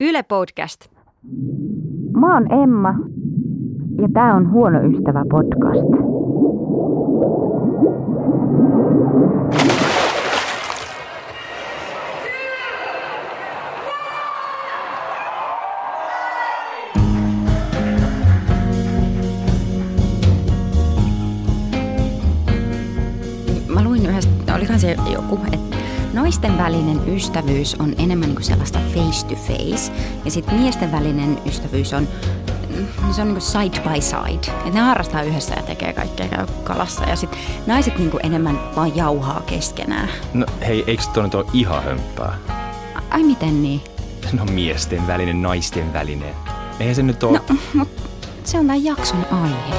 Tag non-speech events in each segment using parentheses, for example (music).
Yle Podcast. Mä oon Emma ja tää on Huono ystävä podcast. Mä luin yhdestä, olikohan se joku, että naisten välinen ystävyys on enemmän niin kuin sellaista face to face. Ja sitten miesten välinen ystävyys on, mm, se on niin kuin side by side. Että ne harrastaa yhdessä ja tekee kaikkea, käy kalassa. Ja sitten naiset niin kuin enemmän vaan jauhaa keskenään. No hei, eikö toi nyt ole ihan hömppää? Ai miten niin? No miesten välinen, naisten välinen. Eihän se nyt ole... No, mutta se on tämän jakson aihe.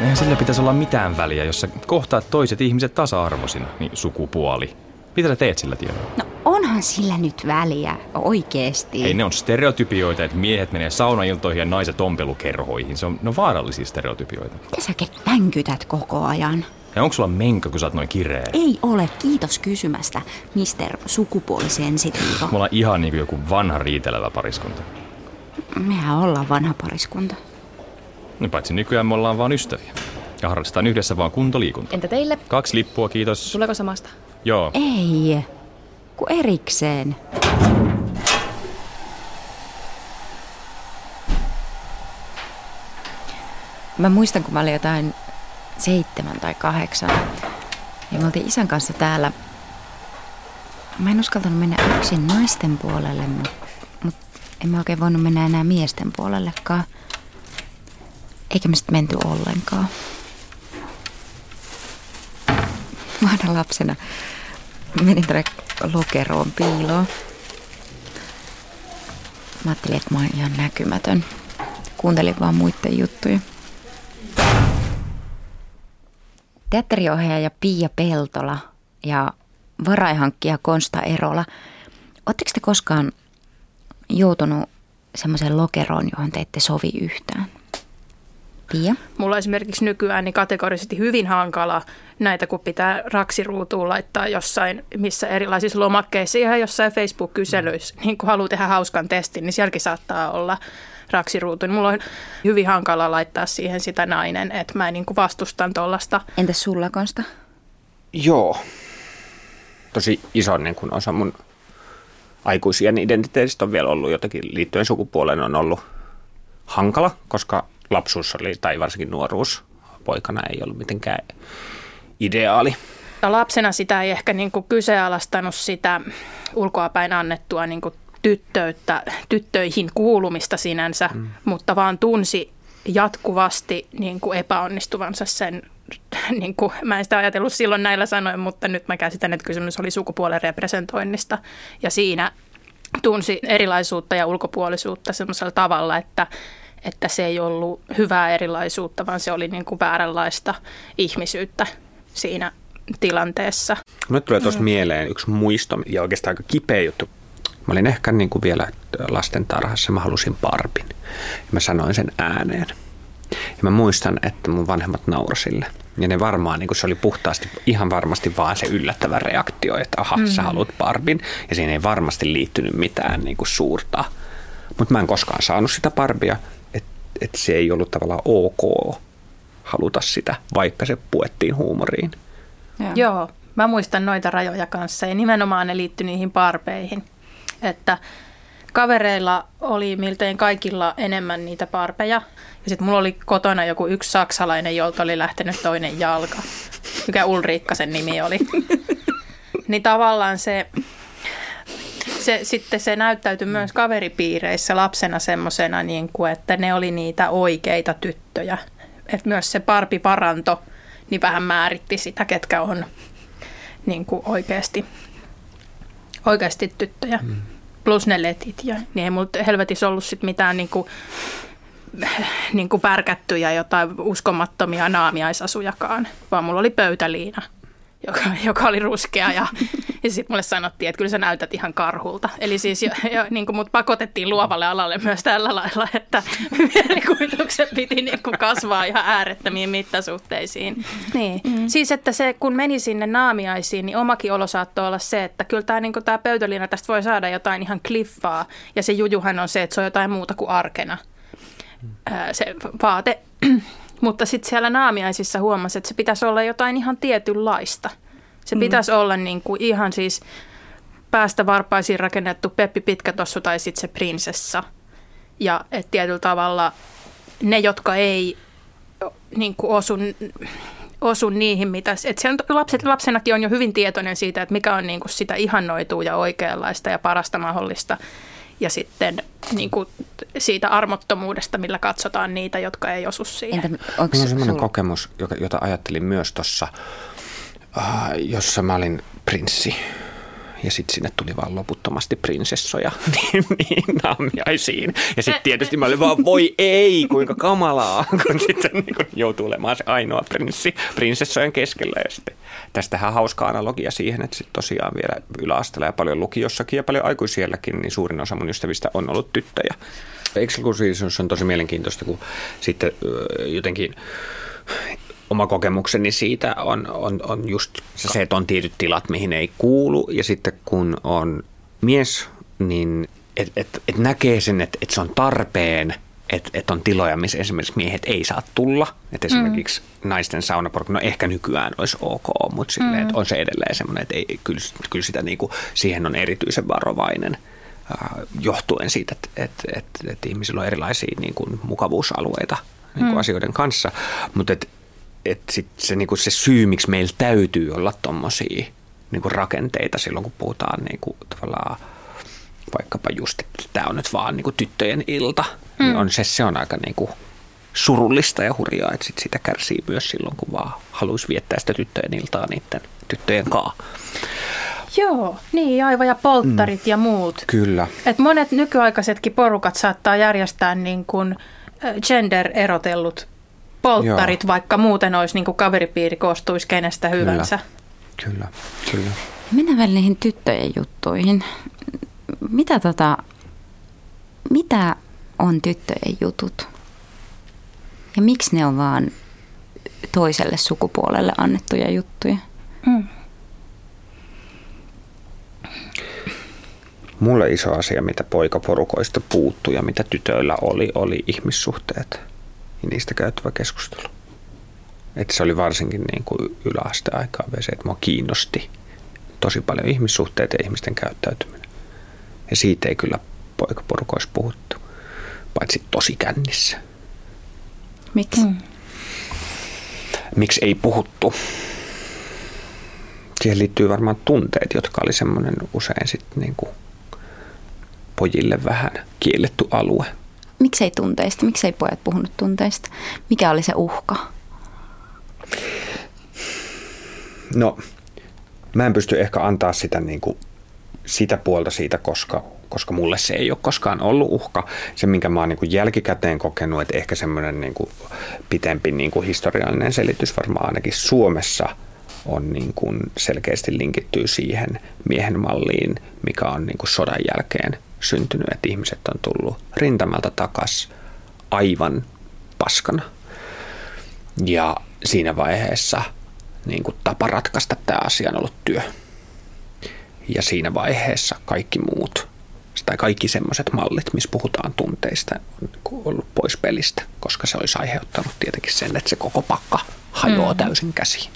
Eihän sillä pitäisi olla mitään väliä, jos sä kohtaat toiset ihmiset tasa-arvoisina, niin sukupuoli. Mitä sä teet sillä tiedolla? No onhan sillä nyt väliä, oikeesti. Ei ne on stereotypioita, että miehet menee saunailtoihin ja naiset ompelukerhoihin. Se on, ne on vaarallisia stereotypioita. Mitä sä vänkytät koko ajan? Ja onko sulla menka, kun sä oot noin kireä? Ei ole, kiitos kysymästä, Mister Sukupuolisensitiivo. Me ollaan ihan niin kuin joku vanha riitelevä pariskunta. Mehän ollaan vanha pariskunta. No paitsi nykyään me ollaan vaan ystäviä. Ja harrastetaan yhdessä vaan kuntoliikunta. Entä teille? Kaksi lippua, kiitos. Tuleeko samasta? Joo. Ei, ku erikseen. Mä muistan, kun mä olin jotain seitsemän tai kahdeksan. Ja me oltiin isän kanssa täällä. Mä en uskaltanut mennä yksin naisten puolelle, mutta mut en mä oikein voinut mennä enää miesten puolellekaan. Eikä me sitten menty ollenkaan. Vanha lapsena menin tuonne lokeroon piiloon. Mä ajattelin, että mä oon ihan näkymätön. Kuuntelin vaan muiden juttuja. Teatteriohjaaja Pia Peltola ja varaihankkija Konsta Erola. Oletteko te koskaan joutunut semmoiseen lokeroon, johon te ette sovi yhtään? Pia? Mulla esimerkiksi nykyään niin kategorisesti hyvin hankala näitä, kun pitää raksiruutuun laittaa jossain, missä erilaisissa lomakkeissa, ihan jossain Facebook-kyselyissä, niin kun haluaa tehdä hauskan testin, niin sielläkin saattaa olla raksiruutu. Mulla on hyvin hankala laittaa siihen sitä nainen, että mä niin kuin vastustan tuollaista. Entäs sulla, Konsta? Joo. Tosi iso niin kun osa mun aikuisien identiteetistä on vielä ollut jotenkin liittyen sukupuoleen on ollut hankala, koska lapsuus oli, tai varsinkin nuoruus poikana ei ollut mitenkään ideaali. Ja lapsena sitä ei ehkä niin kuin kyseenalaistanut sitä ulkoapäin annettua niin kuin tyttöyttä, tyttöihin kuulumista sinänsä, mm. mutta vaan tunsi jatkuvasti niin kuin epäonnistuvansa sen, (laughs) niin kuin, mä en sitä ajatellut silloin näillä sanoin, mutta nyt mä käsitän, että kysymys oli sukupuolen representoinnista ja siinä tunsi erilaisuutta ja ulkopuolisuutta semmoisella tavalla, että, että se ei ollut hyvää erilaisuutta, vaan se oli niin kuin vääränlaista ihmisyyttä siinä tilanteessa. Nyt tulee tuosta mm. mieleen yksi muisto ja oikeastaan aika kipeä juttu. Mä olin ehkä niin kuin vielä lasten tarhassa, mä halusin parpin. Ja mä sanoin sen ääneen. Ja mä muistan, että mun vanhemmat naurasille. Ja ne varmaan, niin kuin se oli puhtaasti, ihan varmasti vaan se yllättävä reaktio, että aha, mm. sä haluat parpin. Ja siinä ei varmasti liittynyt mitään niin kuin suurta. Mutta mä en koskaan saanut sitä parpia, että et se ei ollut tavallaan ok haluta sitä, vaikka se puettiin huumoriin. Joo. Joo, mä muistan noita rajoja kanssa ja nimenomaan ne liittyi niihin parpeihin. Että kavereilla oli miltei kaikilla enemmän niitä parpeja. Ja sitten mulla oli kotona joku yksi saksalainen, jolta oli lähtenyt toinen jalka. Mikä Ulriikka sen nimi oli. (laughs) niin tavallaan se, se, sitten se näyttäytyi myös kaveripiireissä lapsena semmoisena, niin kuin, että ne oli niitä oikeita tyttöjä. Että myös se parpiparanto niin vähän määritti sitä, ketkä on niin kuin oikeasti, oikeasti tyttöjä. Mm. Plus ne letit. Ja, niin ei mulla helvetissä ollut sit mitään niin kuin, niin kuin värkättyjä jotain uskomattomia naamiaisasujakaan, vaan mulla oli pöytäliina joka, joka oli ruskea ja, ja sitten mulle sanottiin, että kyllä sä näytät ihan karhulta. Eli siis jo, jo, niin kuin mut pakotettiin luovalle alalle myös tällä lailla, että mielikuvituksen piti niin kuin kasvaa ihan äärettömiin mittasuhteisiin. Niin. Mm. Siis että se kun meni sinne naamiaisiin, niin omakin olo saattoi olla se, että kyllä tämä, niin pöytälina tästä voi saada jotain ihan kliffaa ja se jujuhan on se, että se on jotain muuta kuin arkena se vaate. Mutta sitten siellä naamiaisissa huomasi, että se pitäisi olla jotain ihan tietynlaista. Se mm. pitäisi olla niin kuin ihan siis päästä varpaisiin rakennettu Peppi Pitkätossu tai sitten se prinsessa. Ja että tietyllä tavalla ne, jotka ei niin kuin osu, osu niihin, mitä... Että siellä lapset, lapsenakin on jo hyvin tietoinen siitä, että mikä on niin kuin sitä ihannoitua ja oikeanlaista ja parasta mahdollista ja sitten niin kuin siitä armottomuudesta, millä katsotaan niitä, jotka ei osu siihen. Entä, onko on sellainen kokemus, jota ajattelin myös tuossa, uh, jossa mä olin prinssi ja sitten sinne tuli vaan loputtomasti prinsessoja (laughs) niin, niin naamiaisiin. Ja sitten tietysti mä olin vaan, voi ei, kuinka kamalaa, (laughs) kun sitten niin joutuu olemaan se ainoa prinssi prinsessojen keskellä. Ja sitten tästähän hauska analogia siihen, että sitten tosiaan vielä yläasteella ja paljon lukiossakin ja paljon aikuisielläkin, niin suurin osa mun ystävistä on ollut tyttöjä. Exclusiivisuus on tosi mielenkiintoista, kun sitten jotenkin oma kokemukseni siitä on, on, on just se, että on tietyt tilat, mihin ei kuulu. Ja sitten kun on mies, niin et, et, et näkee sen, että et se on tarpeen, että et on tiloja, missä esimerkiksi miehet ei saa tulla. Että esimerkiksi mm. naisten saunaporukka, no ehkä nykyään olisi ok, mutta silleen, mm. että on se edelleen semmoinen, että ei, kyllä, kyllä sitä niinku, siihen on erityisen varovainen johtuen siitä, että, että, että, että ihmisillä on erilaisia niin kuin, mukavuusalueita niin kuin mm. asioiden kanssa. Mutta et, että sit se, niinku se syy, miksi meillä täytyy olla tuommoisia niinku rakenteita silloin, kun puhutaan niinku tavallaan vaikkapa just, että tämä on nyt vaan niinku tyttöjen ilta, niin mm. niin on se, se on aika niinku surullista ja hurjaa, että sit sitä kärsii myös silloin, kun vaan haluaisi viettää sitä tyttöjen iltaa niiden tyttöjen kaa. Joo, niin aivan ja polttarit mm. ja muut. Kyllä. Et monet nykyaikaisetkin porukat saattaa järjestää niin kuin gender-erotellut polttarit, Joo. vaikka muuten olisi niin kuin kaveripiiri koostuisi kenestä hyvänsä. Kyllä, kyllä. kyllä. Mennään vielä niihin tyttöjen juttuihin. Mitä, tota, mitä on tyttöjen jutut? Ja miksi ne on vaan toiselle sukupuolelle annettuja juttuja? Mm. Mulle iso asia, mitä poikaporukoista puuttui ja mitä tytöillä oli, oli ihmissuhteet ja niistä käyttävä keskustelu. Että se oli varsinkin niin kuin yläasteaikaa se, että mua kiinnosti tosi paljon ihmissuhteet ja ihmisten käyttäytyminen. Ja siitä ei kyllä poikaporukoissa puhuttu, paitsi tosi kännissä. Miksi? Mm. Miksi ei puhuttu? Siihen liittyy varmaan tunteet, jotka oli semmoinen usein sitten niin kuin pojille vähän kielletty alue miksei tunteista, miksei pojat puhunut tunteista? Mikä oli se uhka? No, mä en pysty ehkä antaa sitä, niin kuin, sitä puolta siitä, koska, koska mulle se ei ole koskaan ollut uhka. Se, minkä mä oon niin kuin jälkikäteen kokenut, että ehkä semmoinen niin kuin pitempi niin kuin historiallinen selitys varmaan ainakin Suomessa on niin kuin selkeästi linkittyy siihen miehen malliin, mikä on niin kuin sodan jälkeen syntynyt, että ihmiset on tullut rintamalta takas aivan paskana. Ja siinä vaiheessa niin kuin tapa ratkaista tämä asia on ollut työ. Ja siinä vaiheessa kaikki muut, tai kaikki semmoiset mallit, missä puhutaan tunteista, on niin ollut pois pelistä, koska se olisi aiheuttanut tietenkin sen, että se koko pakka hajoaa mm. täysin käsiin.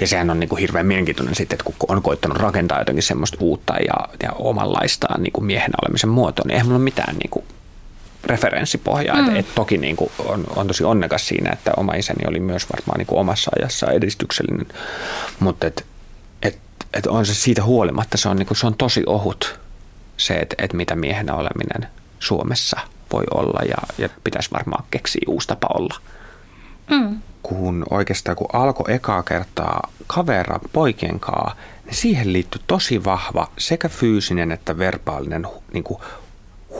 Ja sehän on niin kuin hirveän mielenkiintoinen sitten, että kun on koittanut rakentaa jotenkin semmoista uutta ja, ja omanlaistaan niin kuin miehen olemisen muotoa, niin eihän mulla ole mitään niin kuin referenssipohjaa. Mm. Et, et toki niin kuin on, on tosi onnekas siinä, että oma isäni oli myös varmaan niin kuin omassa ajassa edistyksellinen, mutta et, et, et on se siitä huolimatta, se on, niin kuin, se on tosi ohut se, että et mitä miehenä oleminen Suomessa voi olla ja, ja pitäisi varmaan keksiä uusi tapa olla. Mm kun oikeastaan kun alkoi ekaa kertaa kavera poikien kanssa, niin siihen liittyi tosi vahva sekä fyysinen että verbaalinen niin kuin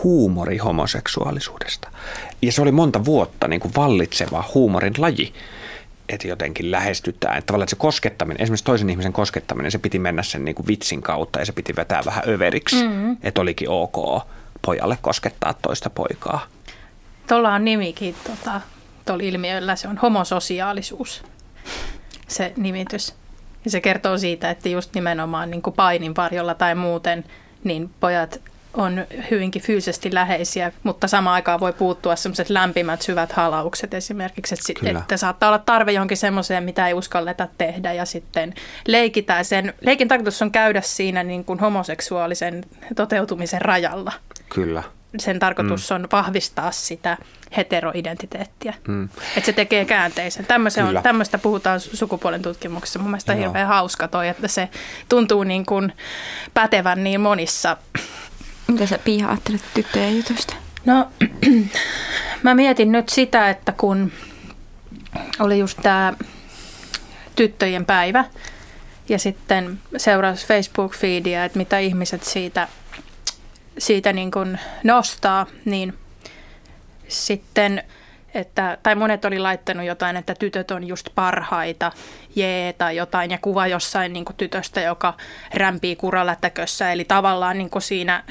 huumori homoseksuaalisuudesta. Ja se oli monta vuotta niin kuin vallitseva huumorin laji. että jotenkin lähestytään. Että tavallaan että se koskettaminen, esimerkiksi toisen ihmisen koskettaminen, se piti mennä sen niin kuin vitsin kautta ja se piti vetää vähän överiksi, mm-hmm. että olikin ok pojalle koskettaa toista poikaa. Tuolla on nimikin tota, tuolla ilmiöllä, se on homososiaalisuus, se nimitys. Ja se kertoo siitä, että just nimenomaan niin kuin painin varjolla tai muuten, niin pojat on hyvinkin fyysisesti läheisiä, mutta samaan aikaan voi puuttua semmoiset lämpimät syvät halaukset esimerkiksi, että, että saattaa olla tarve johonkin semmoiseen, mitä ei uskalleta tehdä ja sitten leikitään sen. Leikin tarkoitus on käydä siinä niin kuin homoseksuaalisen toteutumisen rajalla. Kyllä. Sen tarkoitus mm. on vahvistaa sitä heteroidentiteettiä. Mm. Että se tekee käänteisen. On, tämmöistä puhutaan sukupuolen tutkimuksessa. Mun mielestä on hirveän hauska toi, että se tuntuu niin kuin pätevän niin monissa mitä sä Pia ajattelet tyttöjen jutusta? No, (clears throat) mä mietin nyt sitä, että kun oli just tämä tyttöjen päivä ja sitten seurasi Facebook-feedia, että mitä ihmiset siitä, siitä niin kuin nostaa, niin sitten että, tai monet oli laittanut jotain, että tytöt on just parhaita, jee, tai jotain, ja kuva jossain niin kuin tytöstä, joka rämpii kuralätäkössä. Eli tavallaan niin kuin siinä,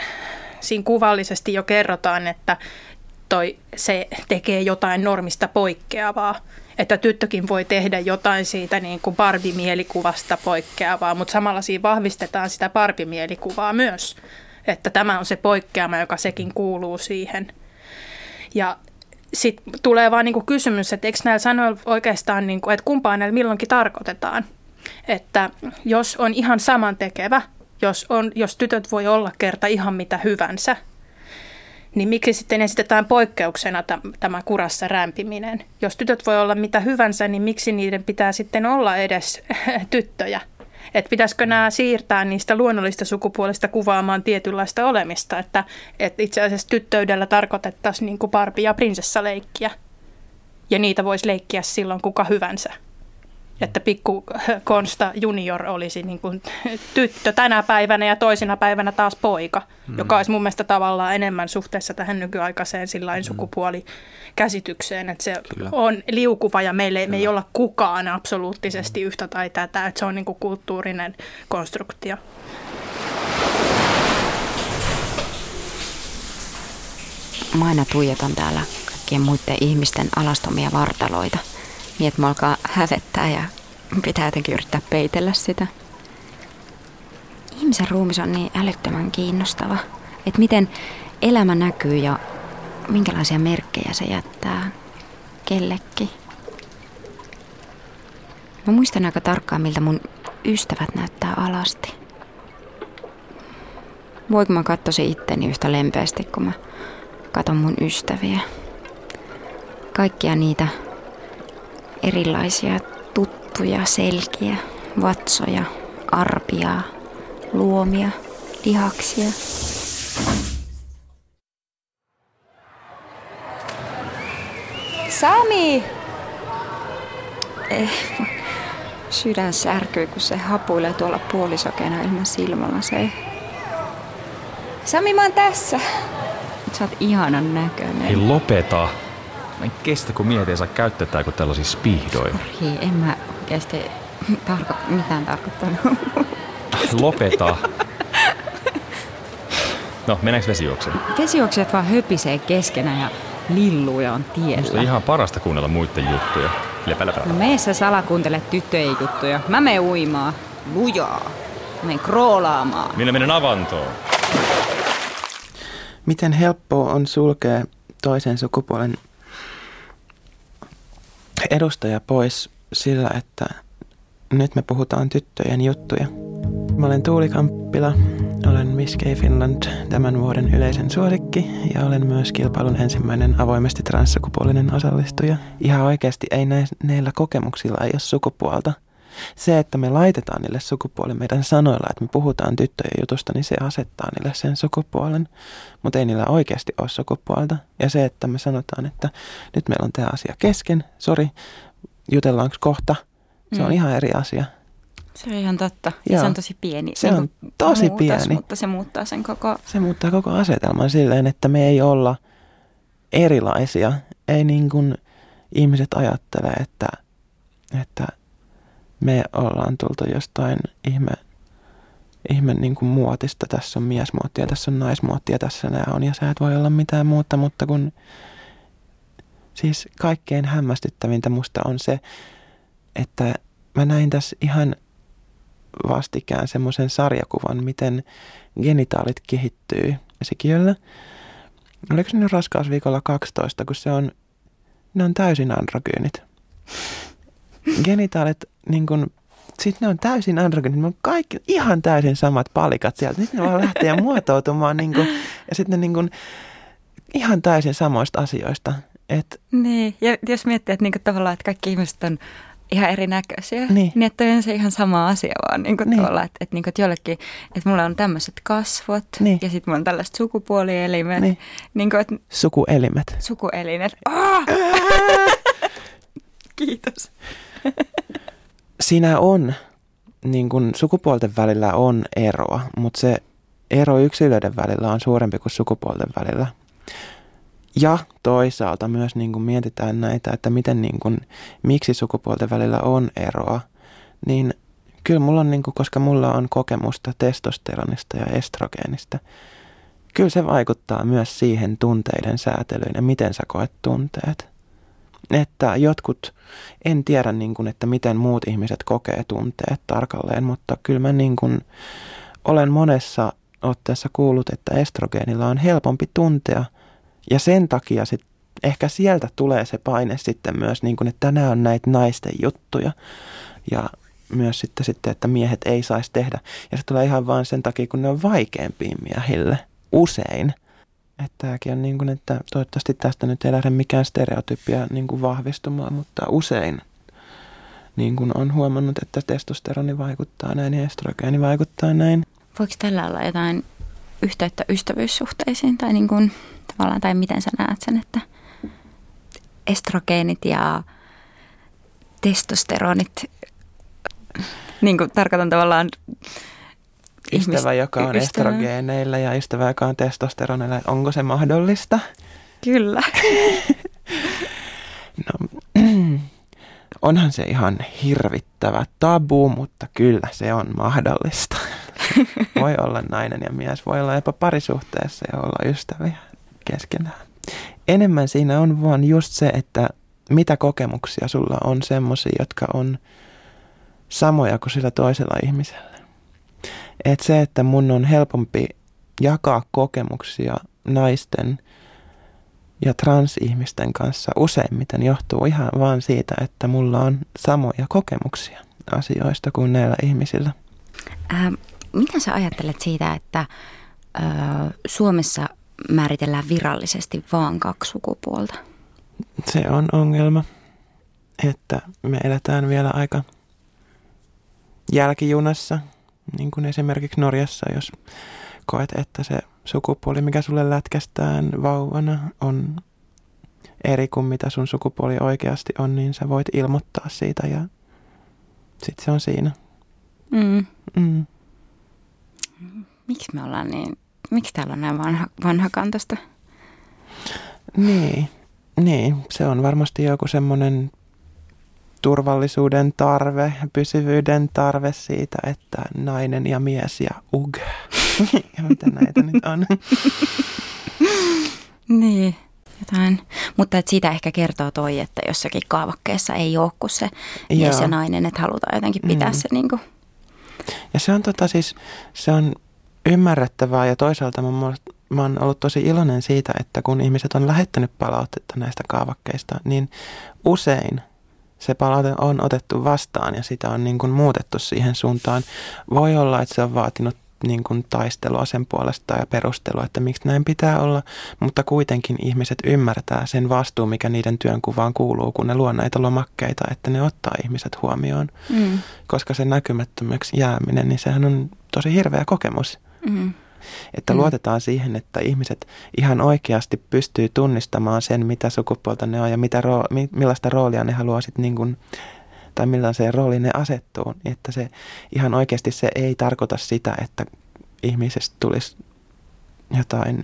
siinä kuvallisesti jo kerrotaan, että toi, se tekee jotain normista poikkeavaa. Että tyttökin voi tehdä jotain siitä niin kuin Barbie-mielikuvasta poikkeavaa, mutta samalla siinä vahvistetaan sitä Barbie-mielikuvaa myös. Että tämä on se poikkeama, joka sekin kuuluu siihen. Ja sitten tulee vaan niinku kysymys, että eikö näillä sanoilla oikeastaan, niinku, että kumpaa näillä milloinkin tarkoitetaan. Että jos on ihan samantekevä, jos, on, jos tytöt voi olla kerta ihan mitä hyvänsä, niin miksi sitten esitetään poikkeuksena tämä kurassa rämpiminen? Jos tytöt voi olla mitä hyvänsä, niin miksi niiden pitää sitten olla edes (laughs) tyttöjä? Että pitäisikö nämä siirtää niistä luonnollista sukupuolista kuvaamaan tietynlaista olemista, että, että itse asiassa tyttöydellä tarkoitettaisiin niin kuin Barbie- ja prinsessaleikkiä. Ja niitä voisi leikkiä silloin kuka hyvänsä että pikku Konsta junior olisi niin kuin tyttö tänä päivänä ja toisena päivänä taas poika, mm. joka olisi mun mielestä tavallaan enemmän suhteessa tähän nykyaikaiseen sillain mm. sukupuolikäsitykseen, että se Kyllä. on liukuva ja meille, me ei olla kukaan absoluuttisesti yhtä tai tätä, että se on niin kuin kulttuurinen konstruktio. Mä aina tuijotan täällä kaikkien muiden ihmisten alastomia vartaloita – niin että mä alkaa hävettää ja pitää jotenkin yrittää peitellä sitä. Ihmisen ruumis on niin älyttömän kiinnostava, että miten elämä näkyy ja minkälaisia merkkejä se jättää kellekin. Mä muistan aika tarkkaan, miltä mun ystävät näyttää alasti. Voinko mä katsoisin itteni yhtä lempeästi, kun mä katon mun ystäviä. Kaikkia niitä erilaisia tuttuja selkiä, vatsoja, arpia, luomia, lihaksia. Sami! Eh, sydän särkyy, kun se hapuilee tuolla puolisokeena ilman silmälaseja. Sami, mä oon tässä. Sä oot ihanan näköinen. Hei, lopeta. Mä en kestä, kun mietin saa käytetäänkö tällaisia speedoja. Hei, en mä oikeasti tarko- mitään tarkoittanut. Lopeta. No, mennäänkö vesijuokseen? Vesijuoksijat vaan höpisee keskenään ja lilluja on tiellä. Musta ihan parasta kuunnella muiden juttuja. Lepä, lepä. No mene sä salakuuntele tyttöjen juttuja. Mä menen uimaan. Lujaa. Mä menen kroolaamaan. Minä menen avantoon. Miten helppoa on sulkea toisen sukupuolen edustaja pois sillä, että nyt me puhutaan tyttöjen juttuja. Mä olen Tuuli Kamppila, olen Miss Gay Finland tämän vuoden yleisen suosikki ja olen myös kilpailun ensimmäinen avoimesti transsukupuolinen osallistuja. Ihan oikeasti ei näillä kokemuksilla ei ole sukupuolta. Se, että me laitetaan niille sukupuolen meidän sanoilla, että me puhutaan tyttöjen jutusta, niin se asettaa niille sen sukupuolen, mutta ei niillä oikeasti ole sukupuolta. Ja se, että me sanotaan, että nyt meillä on tämä asia kesken, sori, jutellaanko kohta, se mm. on ihan eri asia. Se on ihan totta. Joo. Se on tosi pieni. Se niin on tosi muutos, pieni. Mutta se muuttaa sen koko... Se muuttaa koko asetelman silleen, että me ei olla erilaisia. Ei niin kuin ihmiset ajattele, että että me ollaan tultu jostain ihme, ihme niin kuin muotista. Tässä on miesmuottia, tässä on naismuottia, tässä nämä on ja sä et voi olla mitään muuta, mutta kun siis kaikkein hämmästyttävintä musta on se, että mä näin tässä ihan vastikään semmoisen sarjakuvan, miten genitaalit kehittyy sikiöllä. Oliko se nyt raskausviikolla 12, kun se on, ne on täysin androgyynit. Genitaalit, niin kun, sitten ne on täysin androgyynit, ne on kaikki ihan täysin samat palikat sieltä. Sitten ne vaan lähtee muotoutumaan niin kun, ja sitten niin kun, ihan täysin samoista asioista. Et, Niin, ja jos miettii, että niinku tavallaan, että kaikki ihmiset on ihan erinäköisiä, Niin. niin että on se ihan sama asia vaan Niin. niin. tavallaan, että, että, niinku, että jollekin, että mulla on tämmöiset kasvot Niin. ja sitten mulla on tällaiset sukupuolielimet, Niin. niin. niinku, että sukuelimet. sukuelinet. Ah! (laughs) Kiitos. (laughs) Siinä on, niin kun sukupuolten välillä on eroa, mutta se ero yksilöiden välillä on suurempi kuin sukupuolten välillä. Ja toisaalta myös niin kun mietitään näitä, että miten niin kun, miksi sukupuolten välillä on eroa, niin kyllä mulla on, niin kun, koska mulla on kokemusta testosteronista ja estrogeenista, kyllä se vaikuttaa myös siihen tunteiden säätelyyn ja miten sä koet tunteet. Että jotkut, en tiedä niin kuin, että miten muut ihmiset kokee tunteet tarkalleen, mutta kyllä mä niin kuin olen monessa otteessa kuullut, että estrogeenilla on helpompi tuntea ja sen takia sit ehkä sieltä tulee se paine sitten myös, niin kuin, että nämä on näitä naisten juttuja ja myös sitten, sitten, että miehet ei saisi tehdä. Ja se tulee ihan vaan sen takia, kun ne on vaikeampia miehille usein. Että tämäkin on niin kuin, että toivottavasti tästä nyt ei lähde mikään stereotypia niin kuin vahvistumaan, mutta usein niin kuin on huomannut, että testosteroni vaikuttaa näin ja estrogeeni vaikuttaa näin. Voiko tällä olla jotain yhteyttä ystävyyssuhteisiin tai, niin kuin, tavallaan, tai miten sä näet sen, että estrogeenit ja testosteronit, niin kuin tarkoitan tavallaan Ystävä, joka on ystävä. estrogeeneillä ja ystävä, joka on testosteroneilla. Onko se mahdollista? Kyllä. (laughs) No, (clears throat) onhan se ihan hirvittävä tabu, mutta kyllä se on mahdollista. (laughs) Voi olla nainen ja mies, voi olla jopa parisuhteessa ja olla ystäviä keskenään. Enemmän siinä on vaan just se, että mitä kokemuksia sulla on semmoisia, jotka on samoja kuin sillä toisella ihmisellä. Et se, että mun on helpompi jakaa kokemuksia naisten ja transihmisten kanssa useimmiten johtuu ihan vaan siitä, että mulla on samoja kokemuksia asioista kuin näillä ihmisillä. Ää, mitä sä ajattelet siitä, että ö, Suomessa määritellään virallisesti vaan kaksi sukupuolta? Se on ongelma, että me eletään vielä aika jälkijunassa, niin kuin esimerkiksi Norjassa, jos koet, että se sukupuoli, mikä sulle lätkästään vauvana, on eri kuin mitä sun sukupuoli oikeasti on, niin sä voit ilmoittaa siitä ja sitten se on siinä. Mm. Mm. Miksi me ollaan niin, miksi täällä on näin vanha, vanhakantoista? Niin, niin, se on varmasti joku semmoinen turvallisuuden tarve, pysyvyyden tarve siitä, että nainen ja mies ja ug. (laughs) ja mitä näitä nyt on. Niin, jotain. Mutta et siitä ehkä kertoo toi, että jossakin kaavakkeessa ei ole kuin se mies Joo. ja nainen, että halutaan jotenkin pitää Mm. se niin kuin, Ja se on tota siis, se on ymmärrettävää ja toisaalta mä, mä oon ollut tosi iloinen siitä, että kun ihmiset on lähettänyt palautetta näistä kaavakkeista, niin usein se palaute on otettu vastaan ja sitä on niin kuin muutettu siihen suuntaan. Voi olla, että se on vaatinut niin kuin taistelua sen puolesta ja perustelua, että miksi näin pitää olla, mutta kuitenkin ihmiset ymmärtää sen vastuun, mikä niiden työnkuvaan kuuluu, kun ne luo näitä lomakkeita, että ne ottaa ihmiset huomioon mm, koska se näkymättömäksi jääminen, niin sehän on tosi hirveä kokemus. mm, Että Mm. luotetaan siihen, että ihmiset ihan oikeasti pystyy tunnistamaan sen, mitä sukupuolta ne on ja mitä roo- mi- millaista roolia ne haluaa sitten niin kuin, tai millaiseen rooliin ne asettuu. Että se ihan oikeasti se ei tarkoita sitä, että ihmisestä tulisi jotain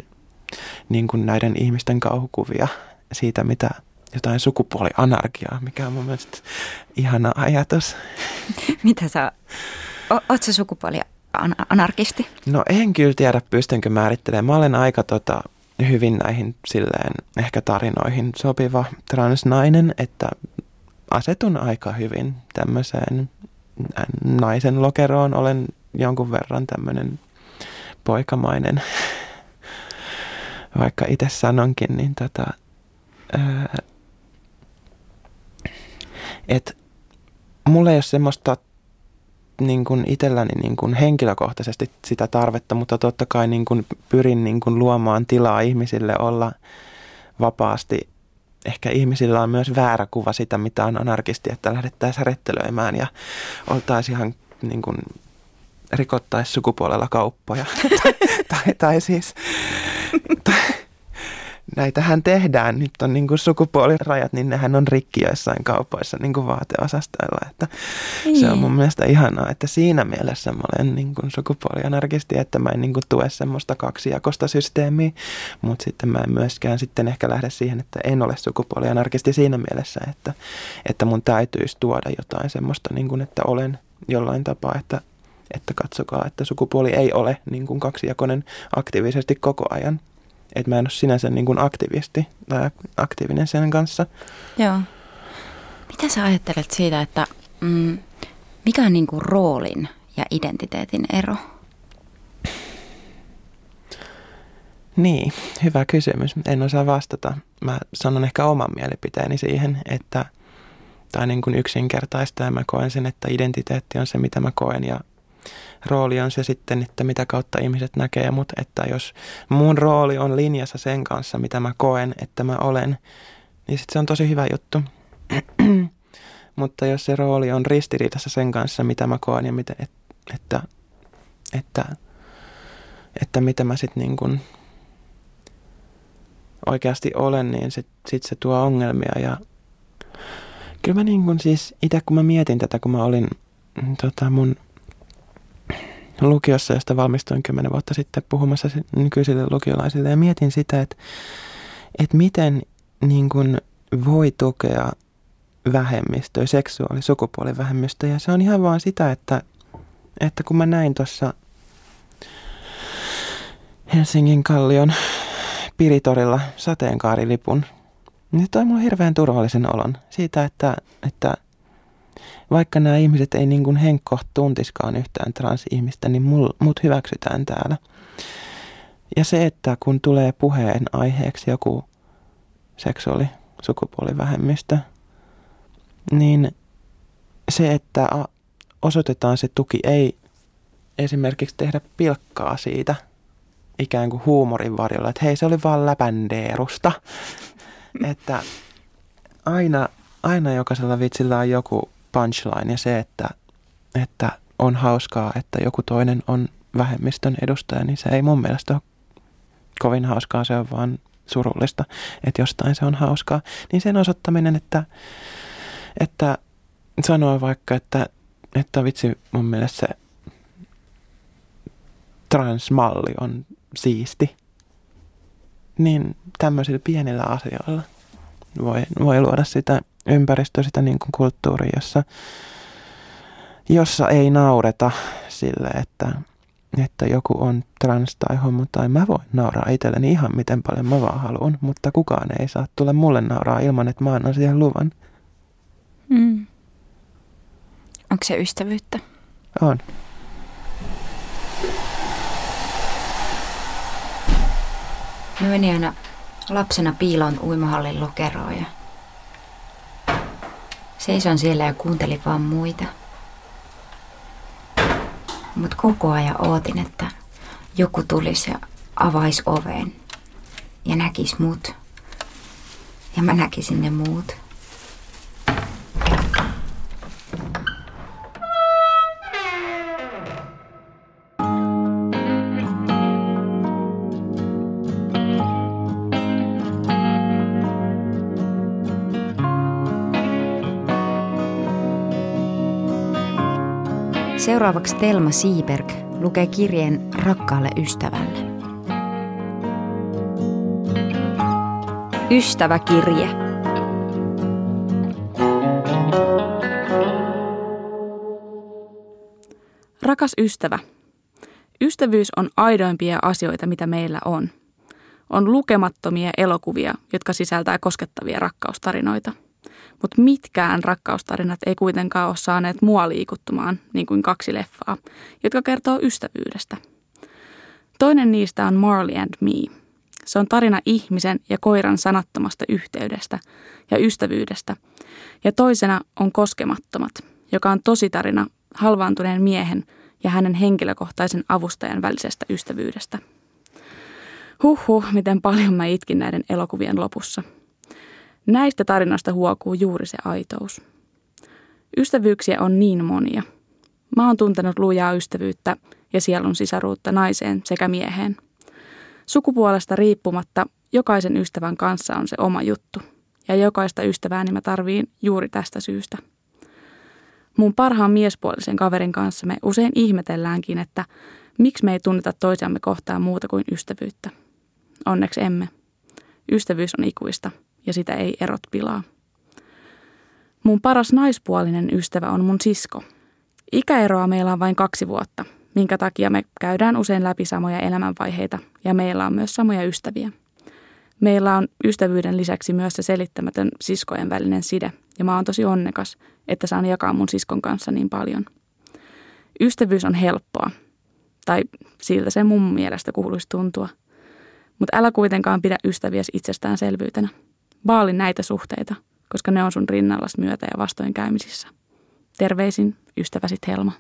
niin kuin näiden ihmisten kauhukuvia siitä, mitä jotain sukupuolianarkiaa, mikä on mun mielestä ihana ajatus. (laughs) Mitä sä, o, oot sä sukupuoli anarkisti? No en kyllä tiedä, pystynkö määrittelemään. Mä olen aika tota, hyvin näihin silleen ehkä tarinoihin sopiva transnainen, että asetun aika hyvin tämmöiseen naisen lokeroon. Olen jonkun verran tämmöinen poikamainen, vaikka itse sanonkin, niin tota, että mulla ei ole semmoista niin kuin itselläni niin kuin henkilökohtaisesti sitä tarvetta, mutta totta kai niin kuin pyrin niin kuin luomaan tilaa ihmisille olla vapaasti. Ehkä ihmisillä on myös väärä kuva sitä, mitä on anarkisti, että lähdettäisiin rettelöimään ja oltaisiin ihan niin kuin rikottaisi sukupuolella kauppoja. (laughs) tai, tai, tai siis, tai, näitähän tehdään. Nyt on niin kuin sukupuolirajat, niin nehän on rikki joissain kaupoissa niin kuin vaateosastoilla. Että niin. Se on mun mielestä ihanaa, että siinä mielessä mä olen niin kuin sukupuolianarkisti, että mä en niin kuin tue semmoista kaksijakosta systeemiä, mutta sitten mä en myöskään sitten ehkä lähde siihen, että en ole sukupuolianarkisti siinä mielessä, että, että mun täytyisi tuoda jotain semmoista, niin kuin, että olen jollain tapaa, että että katsokaa, että sukupuoli ei ole niin kuin kaksijakoinen aktiivisesti koko ajan. Että mä en ole sinänsä niin kuin aktivisti tai aktiivinen sen kanssa. Joo. Mitä sä ajattelet siitä, että mm, mikä on niin kuin roolin ja identiteetin ero? Niin, hyvä kysymys. En osaa vastata. Mä sanon ehkä oman mielipiteeni siihen, että tai niin kuin yksinkertaista ja mä koen sen, että identiteetti on se, mitä mä koen ja rooli on se sitten, että mitä kautta ihmiset näkee mut, että jos mun rooli on linjassa sen kanssa, mitä mä koen, että mä olen, niin sitten se on tosi hyvä juttu. (clears throat) Mutta jos se rooli on ristiriidassa sen kanssa, mitä mä koen ja mitä, et, että, että, että mitä mä sitten niin kuin oikeasti olen, niin sitten sit se tuo ongelmia ja kyllä mä niin kuin siis itse kun mä mietin tätä, kun mä olin tota mun lukiossa, josta valmistuin kymmenen vuotta sitten puhumassa nykyisille lukiolaisille ja mietin sitä, että, että miten niin kuin voi tukea vähemmistöä, seksuaali- sukupuolivähemmistöjä. Ja se on ihan vaan sitä, että, että kun mä näin tuossa Helsingin kallion Piritorilla sateenkaarilipun, niin toi mulle hirveän turvallisen olon siitä, että, että vaikka nämä ihmiset ei niin kuin henkko tuntiskaan yhtään transihmistä, niin mul, mut hyväksytään täällä. Ja se, että kun tulee puheen aiheeksi joku seksuaali- sukupuolivähemmistö, niin se, että osoitetaan se tuki, ei esimerkiksi tehdä pilkkaa siitä ikään kuin huumorin varjolla, että hei se oli vaan läpändeerusta. (laughs) että aina, aina jokaisella vitsillä on joku punchline ja se, että, että on hauskaa, että joku toinen on vähemmistön edustaja, niin se ei mun mielestä ole kovin hauskaa, se on vaan surullista, että jostain se on hauskaa. Niin sen osoittaminen, että, että sanoo vaikka, että, että vitsi mun mielestä se transmalli on siisti, niin tämmöisillä pienillä asioilla voi, voi luoda sitä ympäristö, sitä niin kuin kulttuuri, jossa, jossa ei naureta sille, että, että joku on trans tai homo, tai mä voin nauraa itselleni ihan miten paljon mä vaan haluan, mutta kukaan ei saa tulla mulle nauraa ilman, että mä annan siihen luvan. Mm. Onko se ystävyyttä? On. Mä menin aina lapsena piiloon uimahallin lokeroon ja Seison siellä ja kuuntelin vaan muita. Mutta koko ajan ootin, että joku tulisi ja avaisi oven ja näkisi mut. Ja mä näkisin ne muut. Seuraavaksi Telma Siiberg lukee kirjeen rakkaalle ystävälle. Ystäväkirje. Rakas ystävä, ystävyys on aidoimpia asioita, mitä meillä on. On lukemattomia elokuvia, jotka sisältää koskettavia rakkaustarinoita – mutta mitkään rakkaustarinat ei kuitenkaan ole saaneet mua liikuttumaan, niin kuin kaksi leffaa, jotka kertoo ystävyydestä. Toinen niistä on Marley and Me. Se on tarina ihmisen ja koiran sanattomasta yhteydestä ja ystävyydestä. Ja toisena on Koskemattomat, joka on tositarina halvaantuneen miehen ja hänen henkilökohtaisen avustajan välisestä ystävyydestä. Huhhuh, miten paljon mä itkin näiden elokuvien lopussa. Näistä tarinoista huokuu juuri se aitous. Ystävyyksiä on niin monia. Mä oon tuntenut lujaa ystävyyttä ja sielun sisaruutta naiseen sekä mieheen. Sukupuolesta riippumatta jokaisen ystävän kanssa on se oma juttu. Ja jokaista ystävääni mä tarviin juuri tästä syystä – Mun parhaan miespuolisen kaverin kanssa me usein ihmetelläänkin, että miksi me ei tunneta toisiamme kohtaan muuta kuin ystävyyttä. Onneksi emme. Ystävyys on ikuista ja sitä ei erot pilaa. Mun paras naispuolinen ystävä on mun sisko. Ikäeroa meillä on vain kaksi vuotta, minkä takia me käydään usein läpi samoja elämänvaiheita ja meillä on myös samoja ystäviä. Meillä on ystävyyden lisäksi myös se selittämätön siskojen välinen side ja mä oon tosi onnekas – että saan jakaa mun siskon kanssa niin paljon. Ystävyys on helppoa, tai siltä se mun mielestä kuuluisi tuntua. Mutta älä kuitenkaan pidä ystäviäsi itsestäänselvyytenä. Vaali näitä suhteita, koska ne on sun rinnallas myötä ja vastoinkäymisissä. Terveisin ystäväsi Helma.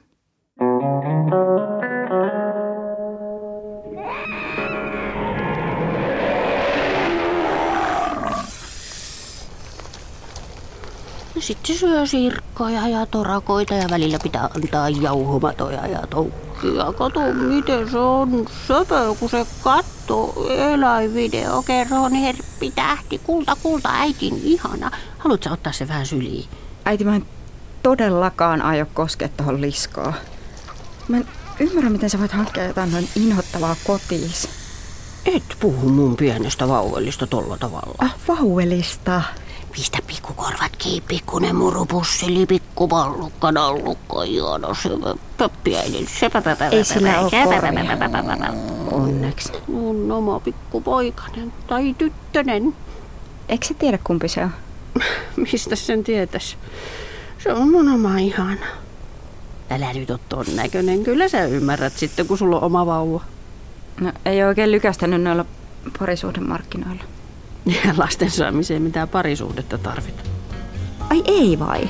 sitten syö sirkkoja ja torakoita ja välillä pitää antaa jauhomatoja ja toukkia. Kato, miten se on söpö, kun se katsoo eläinvideo. Kerron herppi tähti, kulta, kulta, äitin ihana. Haluatko ottaa se vähän syliin? Äiti, mä en todellakaan aio koskea tuohon liskoon. Mä en ymmärrä, miten sä voit hankkia jotain noin inhottavaa kotiis. Et puhu mun pienestä vauvelista tolla tavalla. Ah, vauvelista? Pistä pikkukorvat kiinni, pikkunen murupussi, pikkupallukka, nallukka, ihana se pöppiäinen. Se Ei sillä ole korja. Onneksi. Mun oma pikkupoikainen tai tyttönen. Eikö se tiedä kumpi se on? Mistä sen tietäisi? Se on mun oma ihana. Älä nyt ole ton näköinen. Kyllä sä ymmärrät sitten, kun sulla on oma vauva. No, ei oikein lykästänyt noilla parisuhdemarkkinoilla. Ja (laughs) lasten saamiseen mitään parisuhdetta tarvita. Ai ei vai?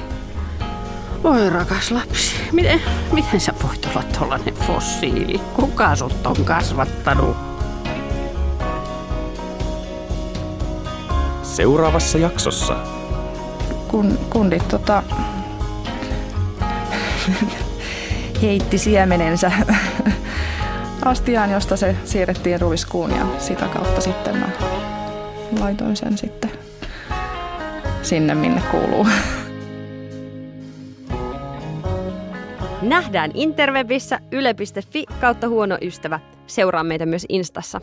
Voi rakas lapsi, miten, miten sä voit olla tollanen fossiili? Kuka sut on kasvattanut? Seuraavassa jaksossa. Kun kundit tota, heitti siemenensä astiaan, josta se siirrettiin ruiskuun ja sitä kautta sitten mä laitoin sen sitten sinne, minne kuuluu. Nähdään interwebissä yle.fi kautta huono ystävä. Seuraa meitä myös Instassa.